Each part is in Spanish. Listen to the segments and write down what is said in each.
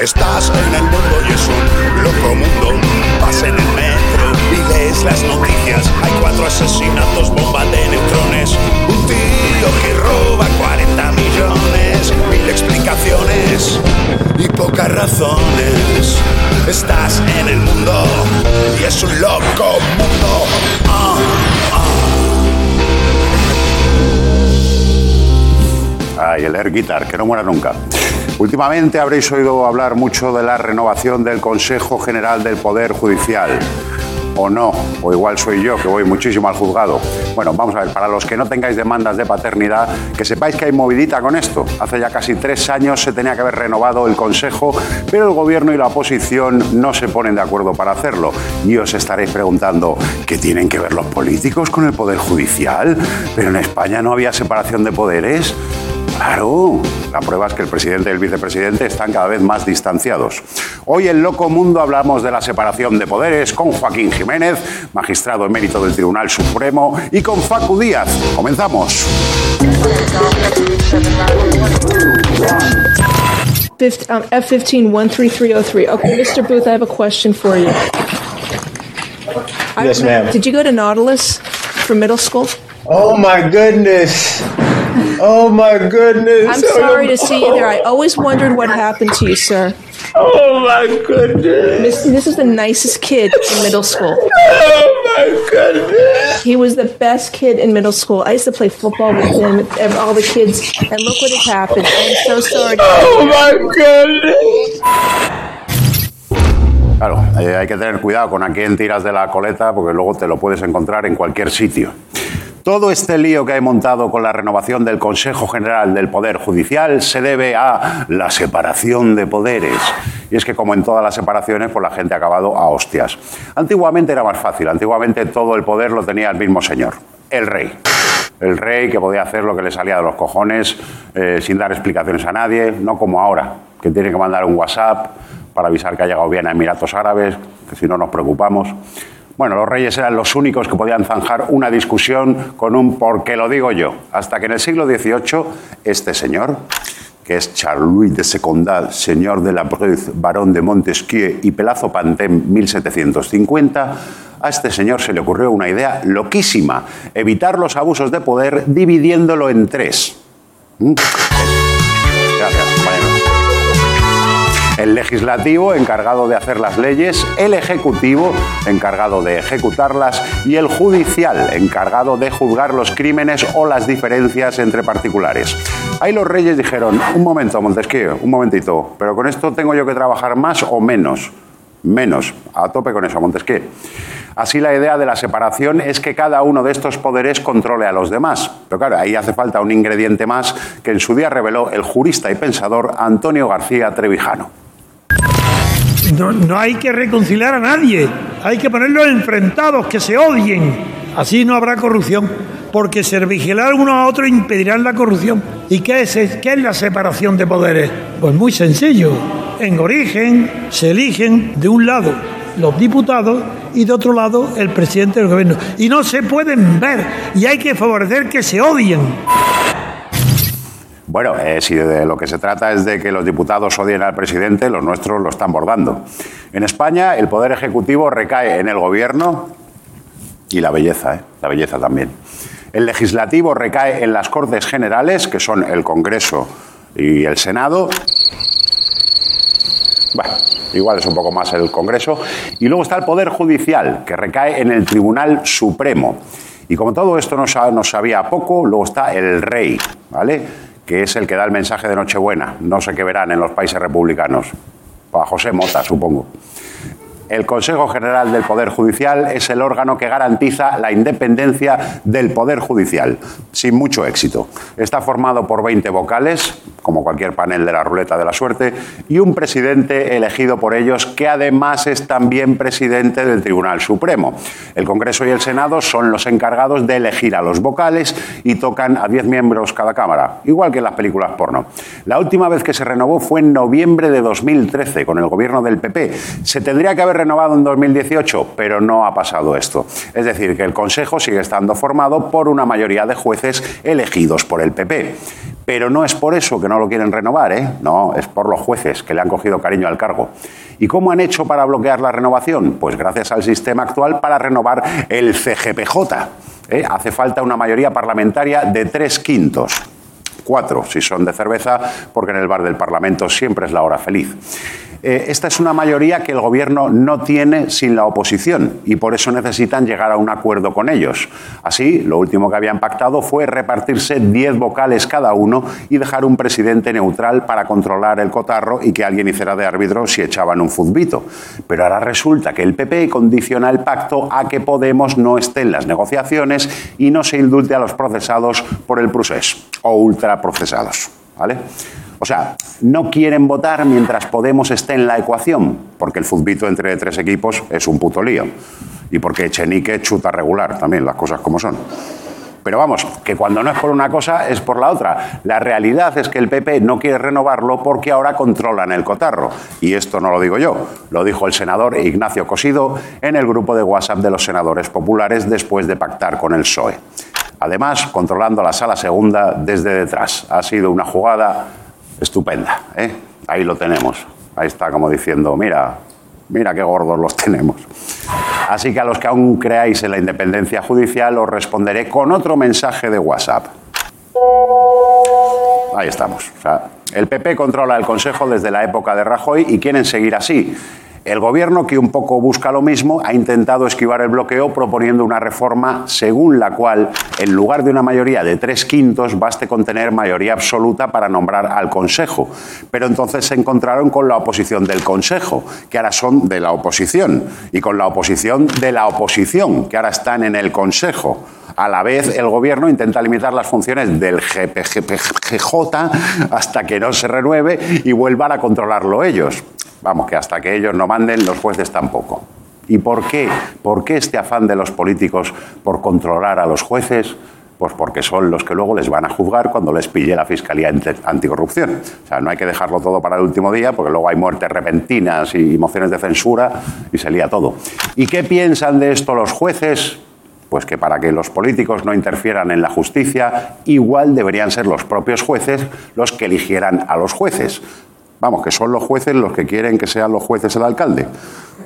Estás en el mundo y es un loco mundo. Vas en el metro y lees las noticias. Hay cuatro asesinatos, bomba de neutrones. Un tío que roba 40 millones. Mil explicaciones y pocas razones. Estás en el mundo y es un loco mundo. Ah, ah. Ay, el air guitar, que no muera nunca. Últimamente habréis oído hablar mucho de la renovación del Consejo General del Poder Judicial. O no, o igual soy yo, que voy muchísimo al juzgado. Bueno, vamos a ver, para los que no tengáis demandas de paternidad, que sepáis que hay movidita con esto. Hace ya casi tres años se tenía que haber renovado el Consejo, pero el Gobierno y la oposición no se ponen de acuerdo para hacerlo. Y os estaréis preguntando, ¿qué tienen que ver los políticos con el Poder Judicial? ¿Pero en España no había separación de poderes? Claro, la prueba es que el presidente y el vicepresidente están cada vez más distanciados. Hoy en Loco Mundo hablamos de la separación de poderes con Joaquín Jiménez, magistrado emérito del Tribunal Supremo, y con Facu Díaz. Comenzamos. Fif- um, F15 13303. Okay, Mr. Booth, I have a question for you. Yes, ma'am. Did you go to Nautilus for middle school? Oh my goodness. Oh my goodness. I'm sorry to see you there. I always wondered what happened to you, sir. Oh my goodness. Miss, this is the nicest kid in middle school. Oh my goodness. He was the best kid in middle school. I used to play football with him, and all the kids, and look what has happened. I'm so sorry. Oh my goodness. Claro, eh, hay que tener cuidado con a quién tiras de la coleta porque luego te lo puedes encontrar en cualquier sitio. Todo este lío que hay montado con la renovación del Consejo General del Poder Judicial se debe a la separación de poderes. Y es que como en todas las separaciones, pues la gente ha acabado a hostias. Antiguamente era más fácil, antiguamente todo el poder lo tenía el mismo señor, el rey. El rey que podía hacer lo que le salía de los cojones eh, sin dar explicaciones a nadie, no como ahora, que tiene que mandar un WhatsApp para avisar que ha llegado bien a Emiratos Árabes, que si no nos preocupamos. Bueno, los reyes eran los únicos que podían zanjar una discusión con un porque lo digo yo. Hasta que en el siglo XVIII, este señor, que es Charles de Secondal, señor de la Breuve, barón de Montesquieu y Pelazo Pantem 1750, a este señor se le ocurrió una idea loquísima, evitar los abusos de poder dividiéndolo en tres. ¿Mm? El legislativo encargado de hacer las leyes, el ejecutivo encargado de ejecutarlas y el judicial encargado de juzgar los crímenes o las diferencias entre particulares. Ahí los reyes dijeron, un momento Montesquieu, un momentito, pero con esto tengo yo que trabajar más o menos. Menos, a tope con eso, Montesquieu. Así la idea de la separación es que cada uno de estos poderes controle a los demás. Pero claro, ahí hace falta un ingrediente más que en su día reveló el jurista y pensador Antonio García Trevijano. No, hay que reconciliar a nadie, hay que ponerlos enfrentados, que se odien. Así no habrá corrupción, porque ser vigilar uno a otro impedirán la corrupción. ¿Y qué es, qué es la separación de poderes? Pues muy sencillo. En origen se eligen de un lado los diputados y de otro lado el presidente del gobierno. Y no se pueden ver y hay que favorecer que se odien. Bueno, eh, si de lo que se trata es de que los diputados odien al presidente, los nuestros lo están bordando. En España el poder ejecutivo recae en el gobierno y la belleza, ¿eh? la belleza también. El legislativo recae en las Cortes Generales, que son el Congreso y el Senado. Bueno, igual es un poco más el Congreso. Y luego está el Poder Judicial, que recae en el Tribunal Supremo. Y como todo esto nos, sa- nos sabía poco, luego está el Rey, ¿vale? Que es el que da el mensaje de Nochebuena. No sé qué verán en los países republicanos. Para José Mota, supongo. El Consejo General del Poder Judicial es el órgano que garantiza la independencia del Poder Judicial, sin mucho éxito. Está formado por 20 vocales, como cualquier panel de la ruleta de la suerte, y un presidente elegido por ellos, que además es también presidente del Tribunal Supremo. El Congreso y el Senado son los encargados de elegir a los vocales y tocan a 10 miembros cada Cámara, igual que en las películas porno. La última vez que se renovó fue en noviembre de 2013, con el gobierno del PP. Se tendría que haber renovado en 2018, pero no ha pasado esto. Es decir, que el Consejo sigue estando formado por una mayoría de jueces elegidos por el PP. Pero no es por eso que no lo quieren renovar, ¿eh? No, es por los jueces que le han cogido cariño al cargo. ¿Y cómo han hecho para bloquear la renovación? Pues gracias al sistema actual para renovar el CGPJ. ¿eh? Hace falta una mayoría parlamentaria de tres quintos cuatro si son de cerveza, porque en el bar del Parlamento siempre es la hora feliz. Eh, esta es una mayoría que el Gobierno no tiene sin la oposición y por eso necesitan llegar a un acuerdo con ellos. Así, lo último que habían pactado fue repartirse 10 vocales cada uno y dejar un presidente neutral para controlar el cotarro y que alguien hiciera de árbitro si echaban un futbito. Pero ahora resulta que el PP condiciona el pacto a que Podemos no esté en las negociaciones y no se indulte a los procesados por el procés o ultraprocesados. ¿Vale? O sea, no quieren votar mientras Podemos esté en la ecuación, porque el futbito entre tres equipos es un puto lío. Y porque Echenique chuta regular también, las cosas como son. Pero vamos, que cuando no es por una cosa es por la otra. La realidad es que el PP no quiere renovarlo porque ahora controlan el cotarro. Y esto no lo digo yo, lo dijo el senador Ignacio Cosido en el grupo de WhatsApp de los senadores populares después de pactar con el PSOE. Además, controlando la sala segunda desde detrás. Ha sido una jugada estupenda. ¿eh? Ahí lo tenemos. Ahí está como diciendo, mira, mira qué gordos los tenemos. Así que a los que aún creáis en la independencia judicial os responderé con otro mensaje de WhatsApp. Ahí estamos. el PP controla el Consejo desde la época de Rajoy y quieren seguir así. El gobierno, que un poco busca lo mismo, ha intentado esquivar el bloqueo proponiendo una reforma según la cual, en lugar de una mayoría de tres quintos, baste con tener mayoría absoluta para nombrar al Consejo. Pero entonces se encontraron con la oposición del Consejo, que ahora son de la oposición, y con la oposición de la oposición, que ahora están en el Consejo. A la vez, el gobierno intenta limitar las funciones del GPGJ hasta que no se renueve y vuelvan a controlarlo ellos. Vamos, que hasta que ellos no manden, los jueces tampoco. ¿Y por qué? ¿Por qué este afán de los políticos por controlar a los jueces? Pues porque son los que luego les van a juzgar cuando les pille la Fiscalía Anticorrupción. O sea, no hay que dejarlo todo para el último día, porque luego hay muertes repentinas y mociones de censura y se lía todo. ¿Y qué piensan de esto los jueces? Pues que para que los políticos no interfieran en la justicia, igual deberían ser los propios jueces los que eligieran a los jueces. Vamos, que son los jueces los que quieren que sean los jueces el alcalde.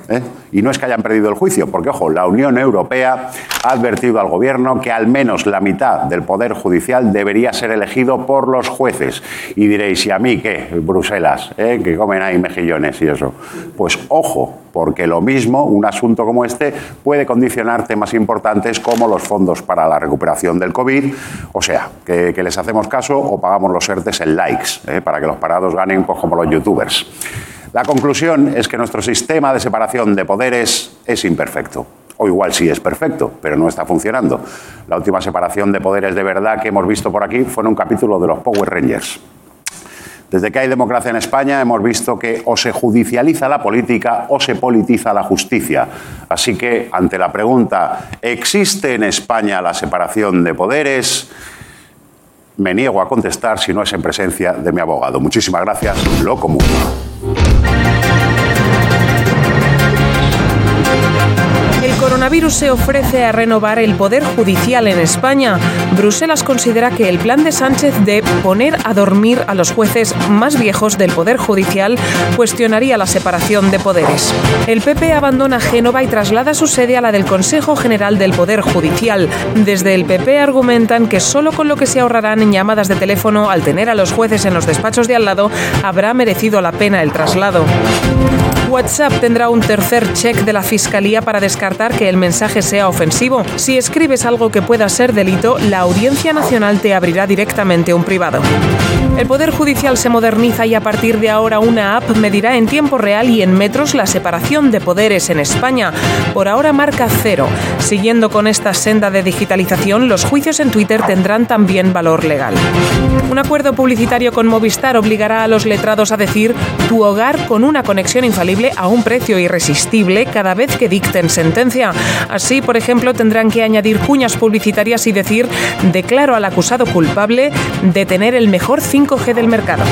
¿eh? Y no es que hayan perdido el juicio, porque, ojo, la Unión Europea ha advertido al Gobierno que al menos la mitad del Poder Judicial debería ser elegido por los jueces. Y diréis, ¿y a mí qué? Bruselas, ¿eh? que comen ahí mejillones y eso. Pues ojo, porque lo mismo, un asunto como este, puede condicionar temas importantes como los fondos para la recuperación del COVID. O sea, que, les hacemos caso o pagamos los ERTES en likes, ¿eh? para que los parados ganen pues, como los youtubers. La conclusión es que nuestro sistema de separación de poderes es imperfecto. O igual sí es perfecto, pero no está funcionando. La última separación de poderes de verdad que hemos visto por aquí fue en un capítulo de los Power Rangers. Desde que hay democracia en España hemos visto que o se judicializa la política o se politiza la justicia. Así que, ante la pregunta, ¿existe en España la separación de poderes? Me niego a contestar si no es en presencia de mi abogado. Muchísimas gracias. Lo común. Coronavirus se ofrece a renovar el poder judicial en España. Bruselas considera que el plan de Sánchez de poner a dormir a los jueces más viejos del poder judicial cuestionaría la separación de poderes. El PP abandona Génova y traslada su sede a la del Consejo General del Poder Judicial. Desde el PP argumentan que solo con lo que se ahorrarán en llamadas de teléfono al tener a los jueces en los despachos de al lado habrá merecido la pena el traslado. WhatsApp tendrá un tercer check de la Fiscalía para descartar que el mensaje sea ofensivo. Si escribes algo que pueda ser delito, la Audiencia Nacional te abrirá directamente un privado. El Poder Judicial se moderniza y a partir de ahora una app medirá en tiempo real y en metros la separación de poderes en España. Por ahora marca cero. Siguiendo con esta senda de digitalización, los juicios en Twitter tendrán también valor legal. Un acuerdo publicitario con Movistar obligará a los letrados a decir tu hogar con una conexión infalible accesible a un precio irresistible cada vez que dicten sentencia. Así, por ejemplo, tendrán que añadir cuñas publicitarias y decir declaro al acusado culpable de tener el mejor 5G del mercado.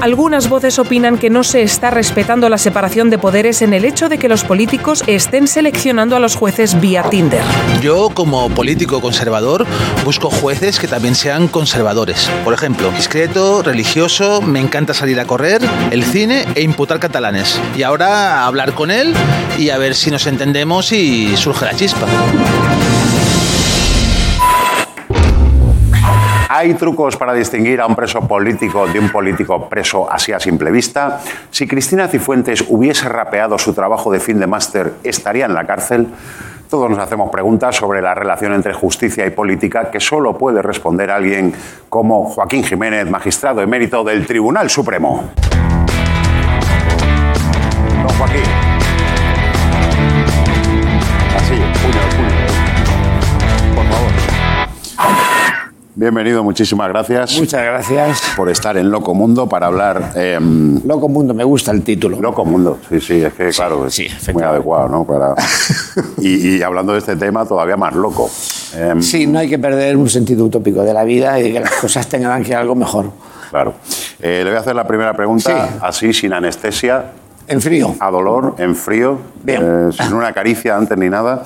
Algunas voces opinan que no se está respetando la separación de poderes en el hecho de que los políticos estén seleccionando a los jueces vía Tinder. Yo, como político conservador, busco jueces que también sean conservadores. Por ejemplo, discreto, religioso, me encanta salir a correr, el cine e imputar catalanes. Y ahora hablar con él y a ver si nos entendemos y surge la chispa. ¿Hay trucos para distinguir a un preso político de un político preso así a simple vista? Si Cristina Cifuentes hubiese rapeado su trabajo de fin de máster, ¿estaría en la cárcel? Todos nos hacemos preguntas sobre la relación entre justicia y política que solo puede responder alguien como Joaquín Jiménez, magistrado emérito del Tribunal Supremo. Don Joaquín. Así, puño, puño. Por favor. Bienvenido, muchísimas gracias Muchas gracias. por estar en Loco Mundo para hablar. em, Loco Mundo, me gusta el título. Loco Mundo, sí, sí, es que claro, sí, es muy efectivamente. adecuado, ¿no? Para... y, y hablando de este tema, todavía más loco. Em, Sí, no hay que perder un sentido utópico de la vida y que las cosas tengan que ir algo mejor. Claro. Eh, le voy a hacer la primera pregunta, Sí. así, sin anestesia, En frío. a dolor, en frío, Bien. eh, sin una caricia antes ni nada.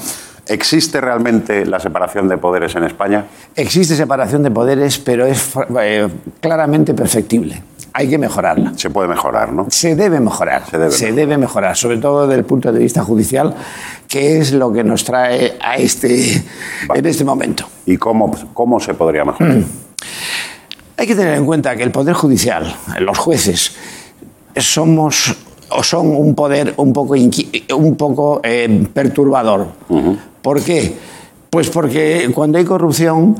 ¿Existe realmente la separación de poderes en España? Existe separación de poderes, pero es eh, claramente perfectible. Hay que mejorarla. Se puede mejorar, ¿no? Se debe mejorar. Se debe mejorar. debe mejorar, sobre todo desde el punto de vista judicial, que es lo que nos trae a este, en este momento. ¿Y cómo, cómo se podría mejorar? Mm. Hay que tener en cuenta que el Poder Judicial, los jueces, somos o son un poder un poco, un poco eh, perturbador. ¿Por qué? Pues porque cuando hay corrupción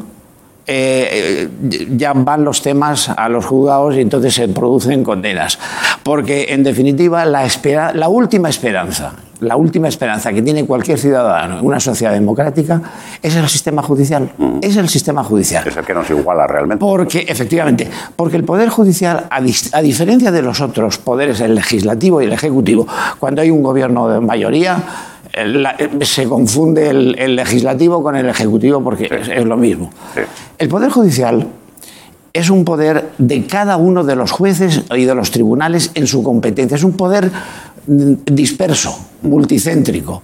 eh, eh, ya van los temas a los juzgados y entonces se producen condenas. Porque, en definitiva, la, espera- la última esperanza, la última esperanza que tiene cualquier ciudadano en una sociedad democrática es el sistema judicial. Es el sistema judicial. Es el que nos iguala realmente. Porque, efectivamente, porque el Poder Judicial, a, diferencia de los otros poderes, el legislativo y el ejecutivo, cuando hay un gobierno de mayoría, la- eh, se confunde el, el legislativo con el ejecutivo porque es, es lo mismo. Sí. El Poder Judicial es un poder de cada uno de los jueces y de los tribunales en su competencia. Es un poder mm, disperso, multicéntrico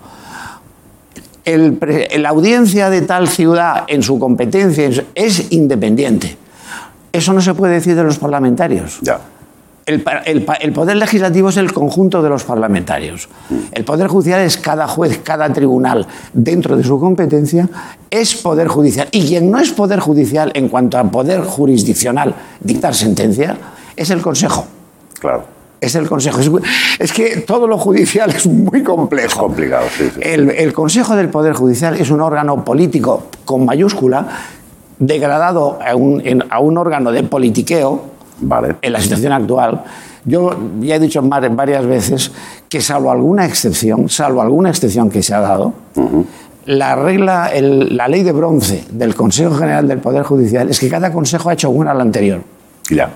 el la audiencia de tal ciudad en su competencia es independiente. Eso no se puede decir de los parlamentarios. Ya. El, poder legislativo es el conjunto de los parlamentarios. El poder judicial es cada juez, cada tribunal dentro de su competencia, es poder judicial. Y quien no es poder judicial en cuanto a poder jurisdiccional, dictar sentencia, es el Consejo. Claro. Es el Consejo. Es, es que todo lo judicial es muy complejo. Es complicado, sí, sí. El, el Consejo del Poder Judicial es un órgano político con mayúscula, degradado a un, a un órgano de politiqueo Vale. en la situación actual. Yo ya he dicho varias veces que salvo alguna excepción, salvo alguna excepción que se ha dado, la regla, el- la ley de bronce del Consejo General del Poder Judicial es que cada consejo ha hecho una al anterior. Ya.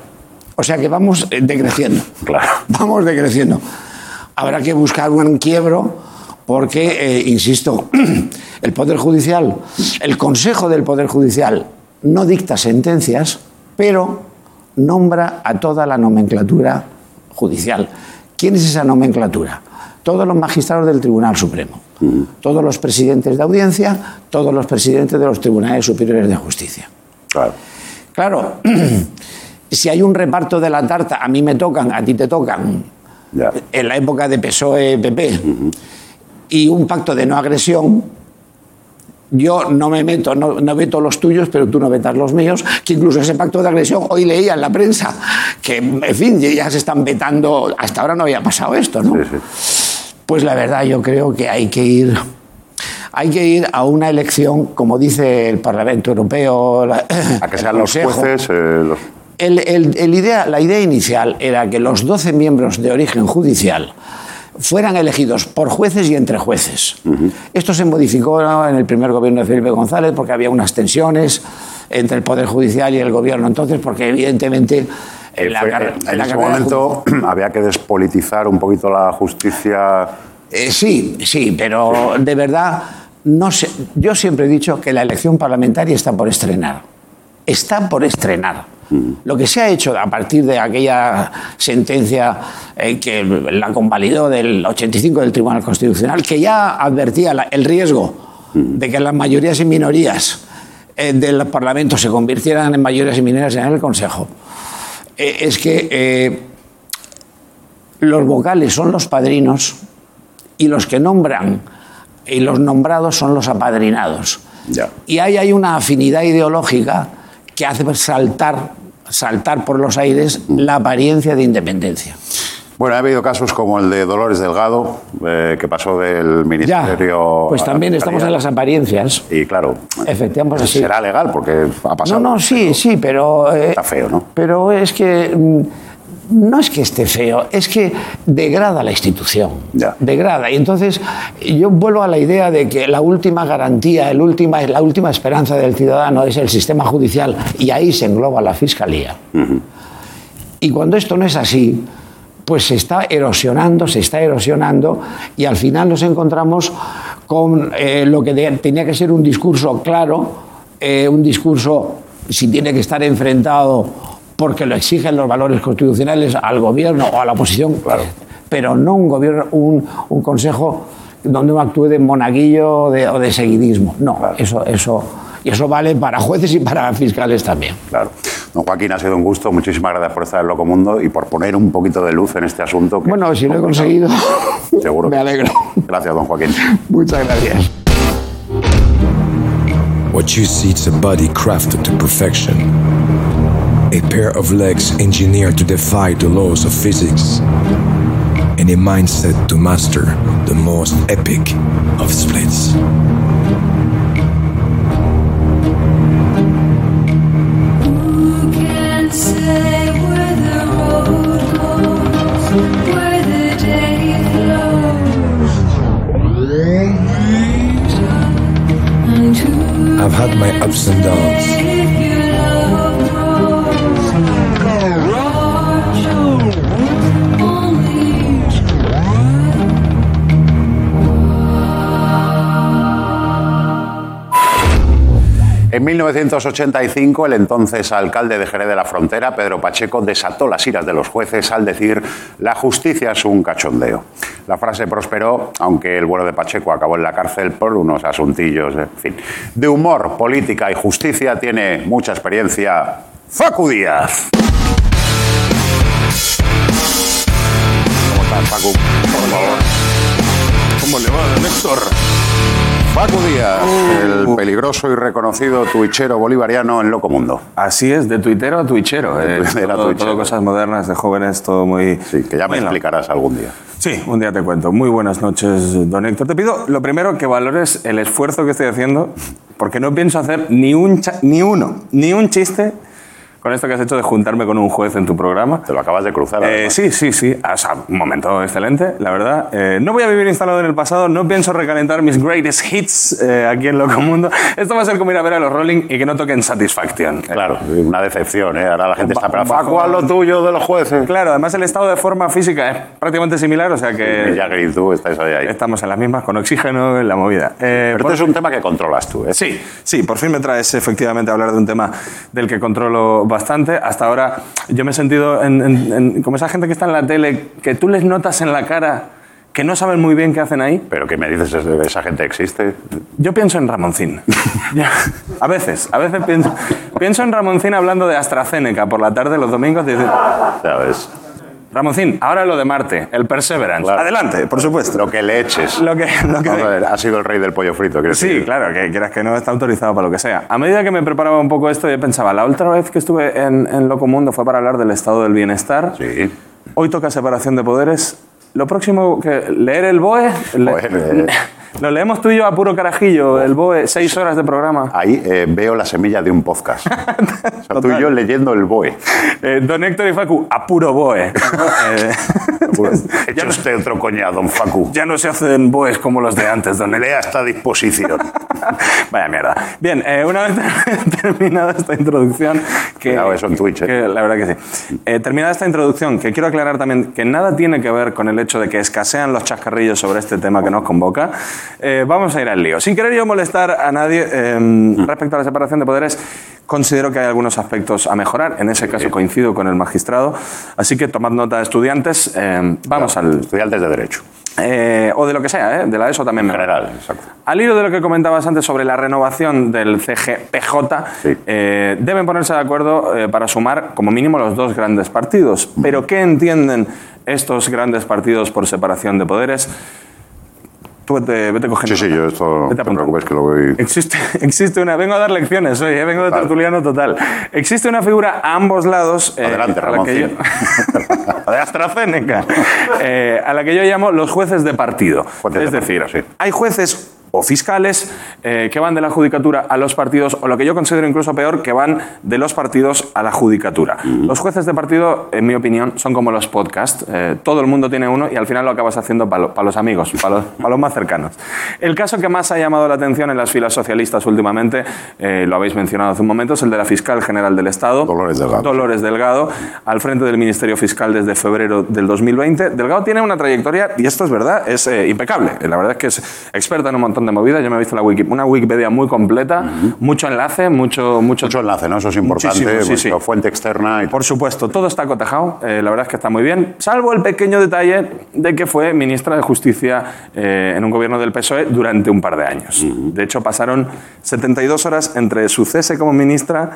O sea que vamos eh, decreciendo. Claro. Vamos decreciendo. Habrá que buscar un quiebro porque, eh, insisto, el Poder Judicial, el Consejo del Poder Judicial no dicta sentencias, pero nombra a toda la nomenclatura judicial. ¿Quién es esa nomenclatura? Todos los magistrados del Tribunal Supremo, todos los presidentes de audiencia, todos los presidentes de los tribunales superiores de justicia. Claro. Claro, si hay un reparto de la tarta, a mí me tocan, a ti te tocan, Ya. en la época de PSOE-PP, y un pacto de no agresión, yo no me meto, no, no veto los tuyos, pero tú no vetas los míos, que incluso ese pacto de agresión, hoy leía en la prensa, que, en fin, ya se están vetando, hasta ahora no había pasado esto, ¿no? Sí, sí. Pues la verdad yo creo que hay que ir hay que ir a una elección, como dice el Parlamento Europeo, la- A que sean los jueces eh, los- El- el- el idea, la idea inicial era que los 12 miembros de origen judicial fueran elegidos por jueces y entre jueces. Esto se modificó en el primer gobierno de Felipe González porque había unas tensiones entre el Poder Judicial y el gobierno entonces, porque evidentemente Eh, la fue- carre- en la ese momento había que despolitizar un poquito la justicia. Eh, sí, sí, pero de verdad, no sé, yo siempre he dicho que la elección parlamentaria está por estrenar. Está por estrenar. Lo que se ha hecho a partir de aquella sentencia eh, que la convalidó del 85 del Tribunal Constitucional, que ya advertía la- el riesgo de que las mayorías y minorías eh, del Parlamento se convirtieran en mayorías y minorías en el Consejo, eh, es que eh, los vocales son los padrinos y los que nombran y los nombrados son los apadrinados. Ya. Y ahí hay una afinidad ideológica que hace saltar, saltar por los aires la apariencia de independencia. Bueno, ha habido casos como el de Dolores Delgado, eh, que pasó del Ya, ministerio. pues también estamos en las apariencias. Y claro, Efectivamente, sí. será legal porque ha pasado. No, no, sí, sí, pero... eh, Está feo, ¿no? Pero es que... No es que esté feo, es que degrada la institución. Degrada. Y entonces yo vuelvo a la idea de que la última garantía, el última, la última esperanza del ciudadano es el sistema judicial y ahí se engloba la fiscalía. Y cuando esto no es así, pues se está erosionando, se está erosionando y al final nos encontramos con eh, lo que de- tenía que ser un discurso claro, eh, un discurso, si tiene que estar enfrentado porque lo exigen los valores constitucionales al gobierno o a la oposición, pero no un gobierno, un, un consejo donde uno actúe de monaguillo o de, o de seguidismo. No, eso, eso, y eso vale para jueces y para fiscales también. Claro. Don Joaquín, ha sido un gusto. Muchísimas gracias por estar en Loco Mundo y por poner un poquito de luz en este asunto. que Bueno, si lo he conseguido, Seguro. me alegro. Gracias, don Joaquín. Muchas gracias. What you see is a body crafted to perfection. A pair of legs engineered to defy the laws of physics. And a mindset to master the most epic of splits. 1985, el entonces alcalde de Jerez de la Frontera, Pedro Pacheco, desató las iras de los jueces al decir la justicia es un cachondeo. La frase prosperó, aunque el vuelo de Pacheco acabó en la cárcel por unos asuntillos, en fin. De humor, política y justicia tiene mucha experiencia Facu Díaz. ¿Cómo estás, Facu? Por favor. ¿Cómo le va, Néstor? Facu Díaz, el peligroso y reconocido tuichero bolivariano en Loco Mundo. Así es, de tuitero a tuichero. eh, tuitero a tuichero. todo cosas modernas, de jóvenes, todo muy... Sí, que ya me Bueno, explicarás algún día. Sí, un día te cuento. Muy buenas noches, don Héctor. Te pido, lo primero, que valores el esfuerzo que estoy haciendo, porque no pienso hacer ni, un ni uno, ni un chiste con esto que has hecho de juntarme con un juez en tu programa. Te lo acabas de cruzar. Eh, sí, sí, sí. O sea, un momento excelente, la verdad. Eh, no voy a vivir instalado en el pasado, no pienso recalentar mis greatest hits eh, aquí en Loco Mundo. Esto va a ser como ir a ver a los Rolling y que no toquen Satisfaction. Claro, una decepción, ¿eh? Ahora la gente está... Un bajo- Facu, haz lo tuyo de los jueces. Claro, además el estado de forma física es prácticamente similar, o sea que Jagger y tú estáis ahí. ahí. estamos en las mismas, con oxígeno en la movida. Eh, Pero por- este es un tema que controlas tú, ¿eh? Sí, sí, por fin me traes efectivamente a hablar de un tema del que controlo bastante. Hasta ahora yo me he sentido en- en- en- como esa gente que está en la tele, que tú les notas en la cara que no saben muy bien qué hacen ahí. ¿Pero qué me dices? ¿Es- ¿Esa gente existe? Yo pienso en Ramoncín. A veces, a veces pienso, pienso en Ramoncín hablando de AstraZeneca por la tarde los domingos. Dice, ves. Ramoncín, ahora lo de Marte, el Perseverance. Claro. Adelante, por supuesto. Lo que le eches. Lo que, lo que- Vamos a ver, ha sido el rey del pollo frito, Sí, decir. claro, que quieras que no está autorizado para lo que sea. A medida que me preparaba un poco esto, yo pensaba, la última vez que estuve en, en Loco Mundo fue para hablar del estado del bienestar. Sí. Hoy toca separación de poderes. Lo próximo que leer el BOE. le-. Lo leemos tú y yo a puro carajillo, el BOE, seis horas de programa. Ahí eh, veo la semilla de un podcast. O sea, tú y yo leyendo el BOE. Eh, don Héctor y Facu, a puro BOE. Eh, Echa usted otro coña, don Facu. ya no se hacen BOEs como los de antes, don. Lea esta disposición. Vaya mierda. Bien, eh, una vez terminada esta introducción, que, Cuidado, eso en Twitch, ¿eh? que la verdad que sí. Eh, terminada esta introducción, que quiero aclarar también que nada tiene que ver con el hecho de que escasean los chascarrillos sobre este tema que nos convoca, eh, vamos a ir al lío. Sin querer yo molestar a nadie eh, respecto a la separación de poderes, considero que hay algunos aspectos a mejorar. En ese caso coincido con el magistrado. Así que tomad nota, estudiantes. eh, vamos al. Estudiantes de Derecho. Eh, o de lo que sea, ¿eh? de la ESO también. me General, exacto. Al hilo de lo que comentabas antes sobre la renovación del CGPJ, eh, deben ponerse de acuerdo eh, para sumar como mínimo los dos grandes partidos. Pero ¿qué entienden estos grandes partidos por separación de poderes? Tú vete, vete cogiendo. Sí, sí, yo esto no te preocupes que lo voy... Existe, existe una. Vengo a dar lecciones hoy, ¿eh? vengo de tertuliano total. Existe una figura a ambos lados. eh, Adelante, la yo- Ramoncín. de AstraZeneca. eh, a la que yo llamo los jueces de partido. Jueces es de decir, partido, sí. hay jueces o fiscales eh, que van de la judicatura a los partidos, o lo que yo considero incluso peor, que van de los partidos a la judicatura. Los jueces de partido, en mi opinión, son como los podcasts. Eh, todo el mundo tiene uno y al final lo acabas haciendo para los amigos, para los, pa' los más cercanos. El caso que más ha llamado la atención en las filas socialistas últimamente, eh, lo habéis mencionado hace un momento, es el de la fiscal general del Estado. Dolores Delgado. Dolores Delgado, al frente del Ministerio Fiscal desde febrero del 2020. Delgado tiene una trayectoria, y esto es verdad, es eh, impecable. La verdad es que es experta en un montón de movidas. Yo me he visto la wiki, una Wikipedia muy completa, mucho enlace, mucho, mucho, Mucho enlace, ¿no? Eso es importante. Sí, pues, sí. la Fuente externa y por supuesto, todo está cotejado, eh, la verdad es que está muy bien, salvo el pequeño detalle de que fue ministra de Justicia eh, en un gobierno del PSOE durante un par de años. De hecho, pasaron 72 horas entre su cese como ministra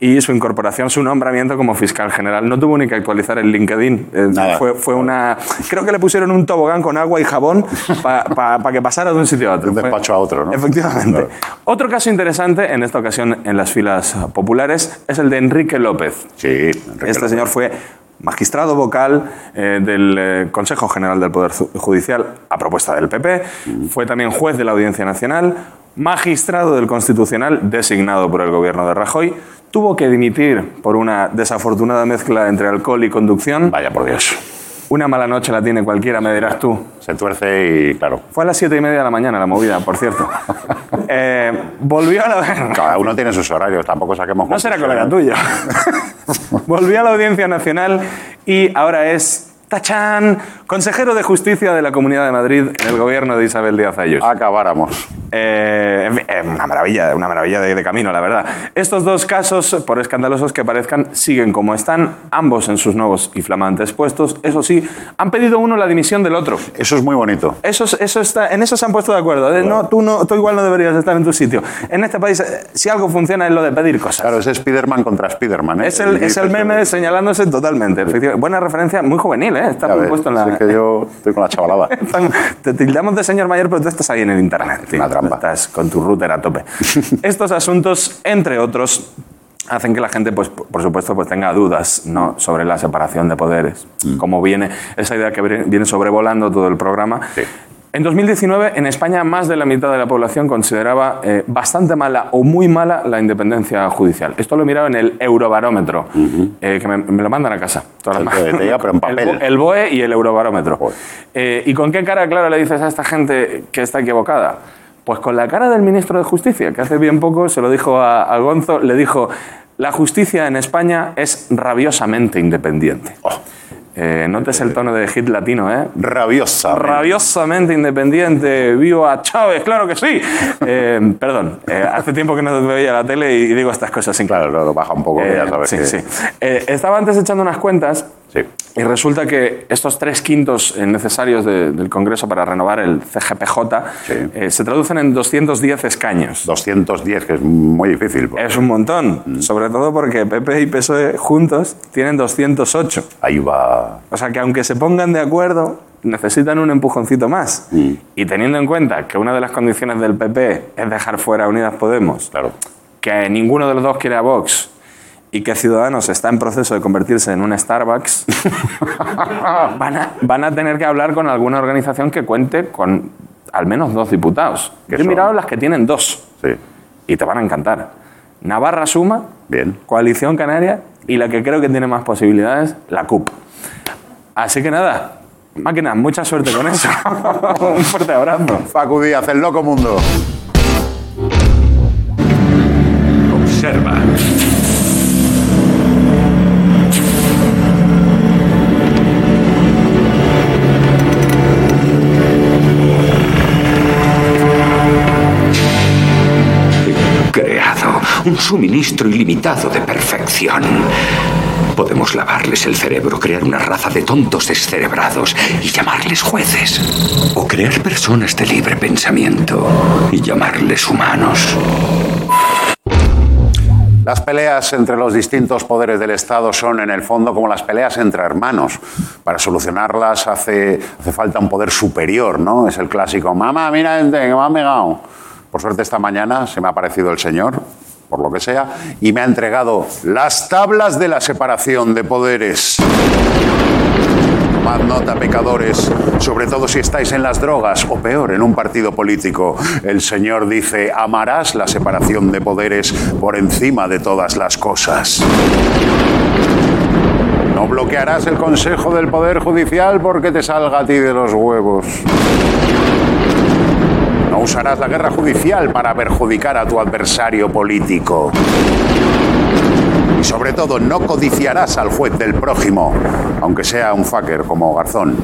y su incorporación, su nombramiento como fiscal general. No tuvo ni que actualizar el LinkedIn. eh, Nada. fue, fue una... Creo que le pusieron un tobogán con agua y jabón para que pasara de un sitio a otro. de un despacho a otro, ¿no? Efectivamente. Claro. Otro caso interesante, en esta ocasión en las filas populares, es el de Enrique López. Sí, Enrique Este López. señor fue magistrado vocal eh, del eh, Consejo General del Poder Ju- Judicial a propuesta del PP, fue también juez de la Audiencia Nacional, magistrado del Constitucional designado por el gobierno de Rajoy, tuvo que dimitir por una desafortunada mezcla entre alcohol y conducción. Vaya por Dios. Una mala noche la tiene cualquiera, me dirás tú. Se tuerce y, claro, Fue a las siete y media de la mañana la movida, por cierto. Eh, volvió a la... cada uno tiene sus horarios, tampoco saquemos... No será colega tuyo. Volvió a la Audiencia Nacional y ahora es, tachán, consejero de Justicia de la Comunidad de Madrid en el gobierno de Isabel Díaz Ayuso. Acabáramos. Eh, eh, una maravilla, una maravilla de, de camino, la verdad. Estos dos casos, por escandalosos que parezcan, siguen como están, ambos en sus nuevos y flamantes puestos. Eso sí, han pedido uno la dimisión del otro. Eso es muy bonito. Eso, es- eso está, en eso se han puesto de acuerdo. De, no, tú, no, tú igual no deberías estar en tu sitio. En este país, eh, si algo funciona es lo de pedir cosas. Claro, es Spiderman contra Spiderman. ¿eh? Es el, es el meme señalándose totalmente. Buena referencia, muy juvenil, ¿eh? Está muy puesto en la... sí que yo estoy con la chavalada. Te tildamos de señor mayor, pero tú estás ahí en el internet. tío. Una trampa. Estás con tu router a tope. Estos asuntos, entre otros, hacen que la gente, pues, por supuesto, pues tenga dudas ¿no? sobre la separación de poderes. Mm. Como viene esa idea que viene viene sobrevolando todo el programa. Sí. En 2019, en España, más de la mitad de la población consideraba eh, bastante mala o muy mala la independencia judicial. Esto lo he mirado en el Eurobarómetro, eh, que me, me lo mandan a casa. todas las El pero en papel. BOE y el Eurobarómetro. Eh, ¿Y con qué cara, claro, le dices a esta gente que está equivocada? Pues con la cara del ministro de Justicia, que hace bien poco se lo dijo a, a Gonzo, le dijo, la justicia en España es rabiosamente independiente. Eh, notes el tono de hit latino, ¿eh? Rabiosa. Rabiosamente independiente, viva Chávez, claro que sí. Eh, perdón, eh, hace tiempo que no veía la tele y digo estas cosas sin Claro, lo baja un poco, ya Eh, sabes sí, que... sí. Estaba antes echando unas cuentas Sí. y resulta que estos tres quintos eh, necesarios de- del Congreso para renovar el CGPJ Sí. eh, se traducen en 210 escaños. 210, que es muy difícil. Es un montón, Mm. sobre todo porque PP y PSOE juntos tienen 208. Ahí va. O sea que aunque se pongan de acuerdo, necesitan un empujoncito más. Mm. Y teniendo en cuenta que una de las condiciones del PP es dejar fuera a Unidas Podemos, Claro. que ninguno de los dos quiere a Vox y que Ciudadanos está en proceso de convertirse en un Starbucks, van, a, van a tener que hablar con alguna organización que cuente con al menos dos diputados. ¿Qué Yo he son? mirado las que tienen dos Sí. y te van a encantar. Navarra Suma, Bien. Coalición Canaria y la que creo que tiene más posibilidades, la CUP. Así que nada, máquinas, mucha suerte con eso. Un fuerte abrazo. Facu Díaz, el loco mundo. Minerva. Suministro ilimitado de perfección. Podemos lavarles el cerebro, crear una raza de tontos descerebrados y llamarles jueces. O crear personas de libre pensamiento y llamarles humanos. Las peleas entre los distintos poderes del Estado son, en el fondo, como las peleas entre hermanos. Para solucionarlas hace, hace falta un poder superior, ¿no? Es el clásico, mamá, mira este que me ha pegado. Por suerte, esta mañana se me ha aparecido el señor, por lo que sea, y me ha entregado las tablas de la separación de poderes. Tomad nota, pecadores, sobre todo si estáis en las drogas o peor, en un partido político. El Señor dice, amarás la separación de poderes por encima de todas las cosas. No bloquearás el Consejo del Poder Judicial porque te salga a ti de los huevos. No usarás la guerra judicial para perjudicar a tu adversario político. Y sobre todo, no codiciarás al juez del prójimo, aunque sea un fucker como Garzón.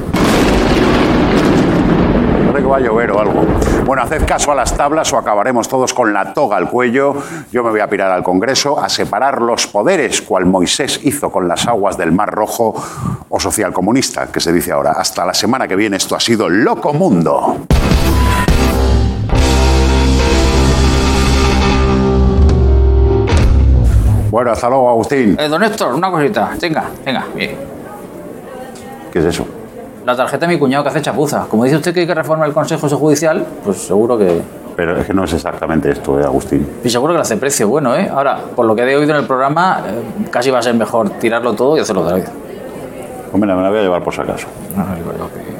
Que va a llover o algo. Bueno, haced caso a las tablas o acabaremos todos con la toga al cuello. Yo me voy a pirar al Congreso a separar los poderes, cual Moisés hizo con las aguas del Mar Rojo o socialcomunista, que se dice ahora. Hasta la semana que viene, esto ha sido Loco Mundo. Bueno, hasta luego, Agustín. Eh, don Héctor, una cosita. Venga, venga, bien. ¿Qué es eso? La tarjeta de mi cuñado que hace chapuza. Como dice usted que hay que reformar el Consejo Judicial, pues seguro que... Pero es que no es exactamente esto, ¿eh, Agustín? Y seguro que le hace precio bueno, ¿eh? Ahora, por lo que he oído en el programa, eh, casi va a ser mejor tirarlo todo y hacerlo otra vez. Hombre, me la voy a llevar por si acaso. No, creo que-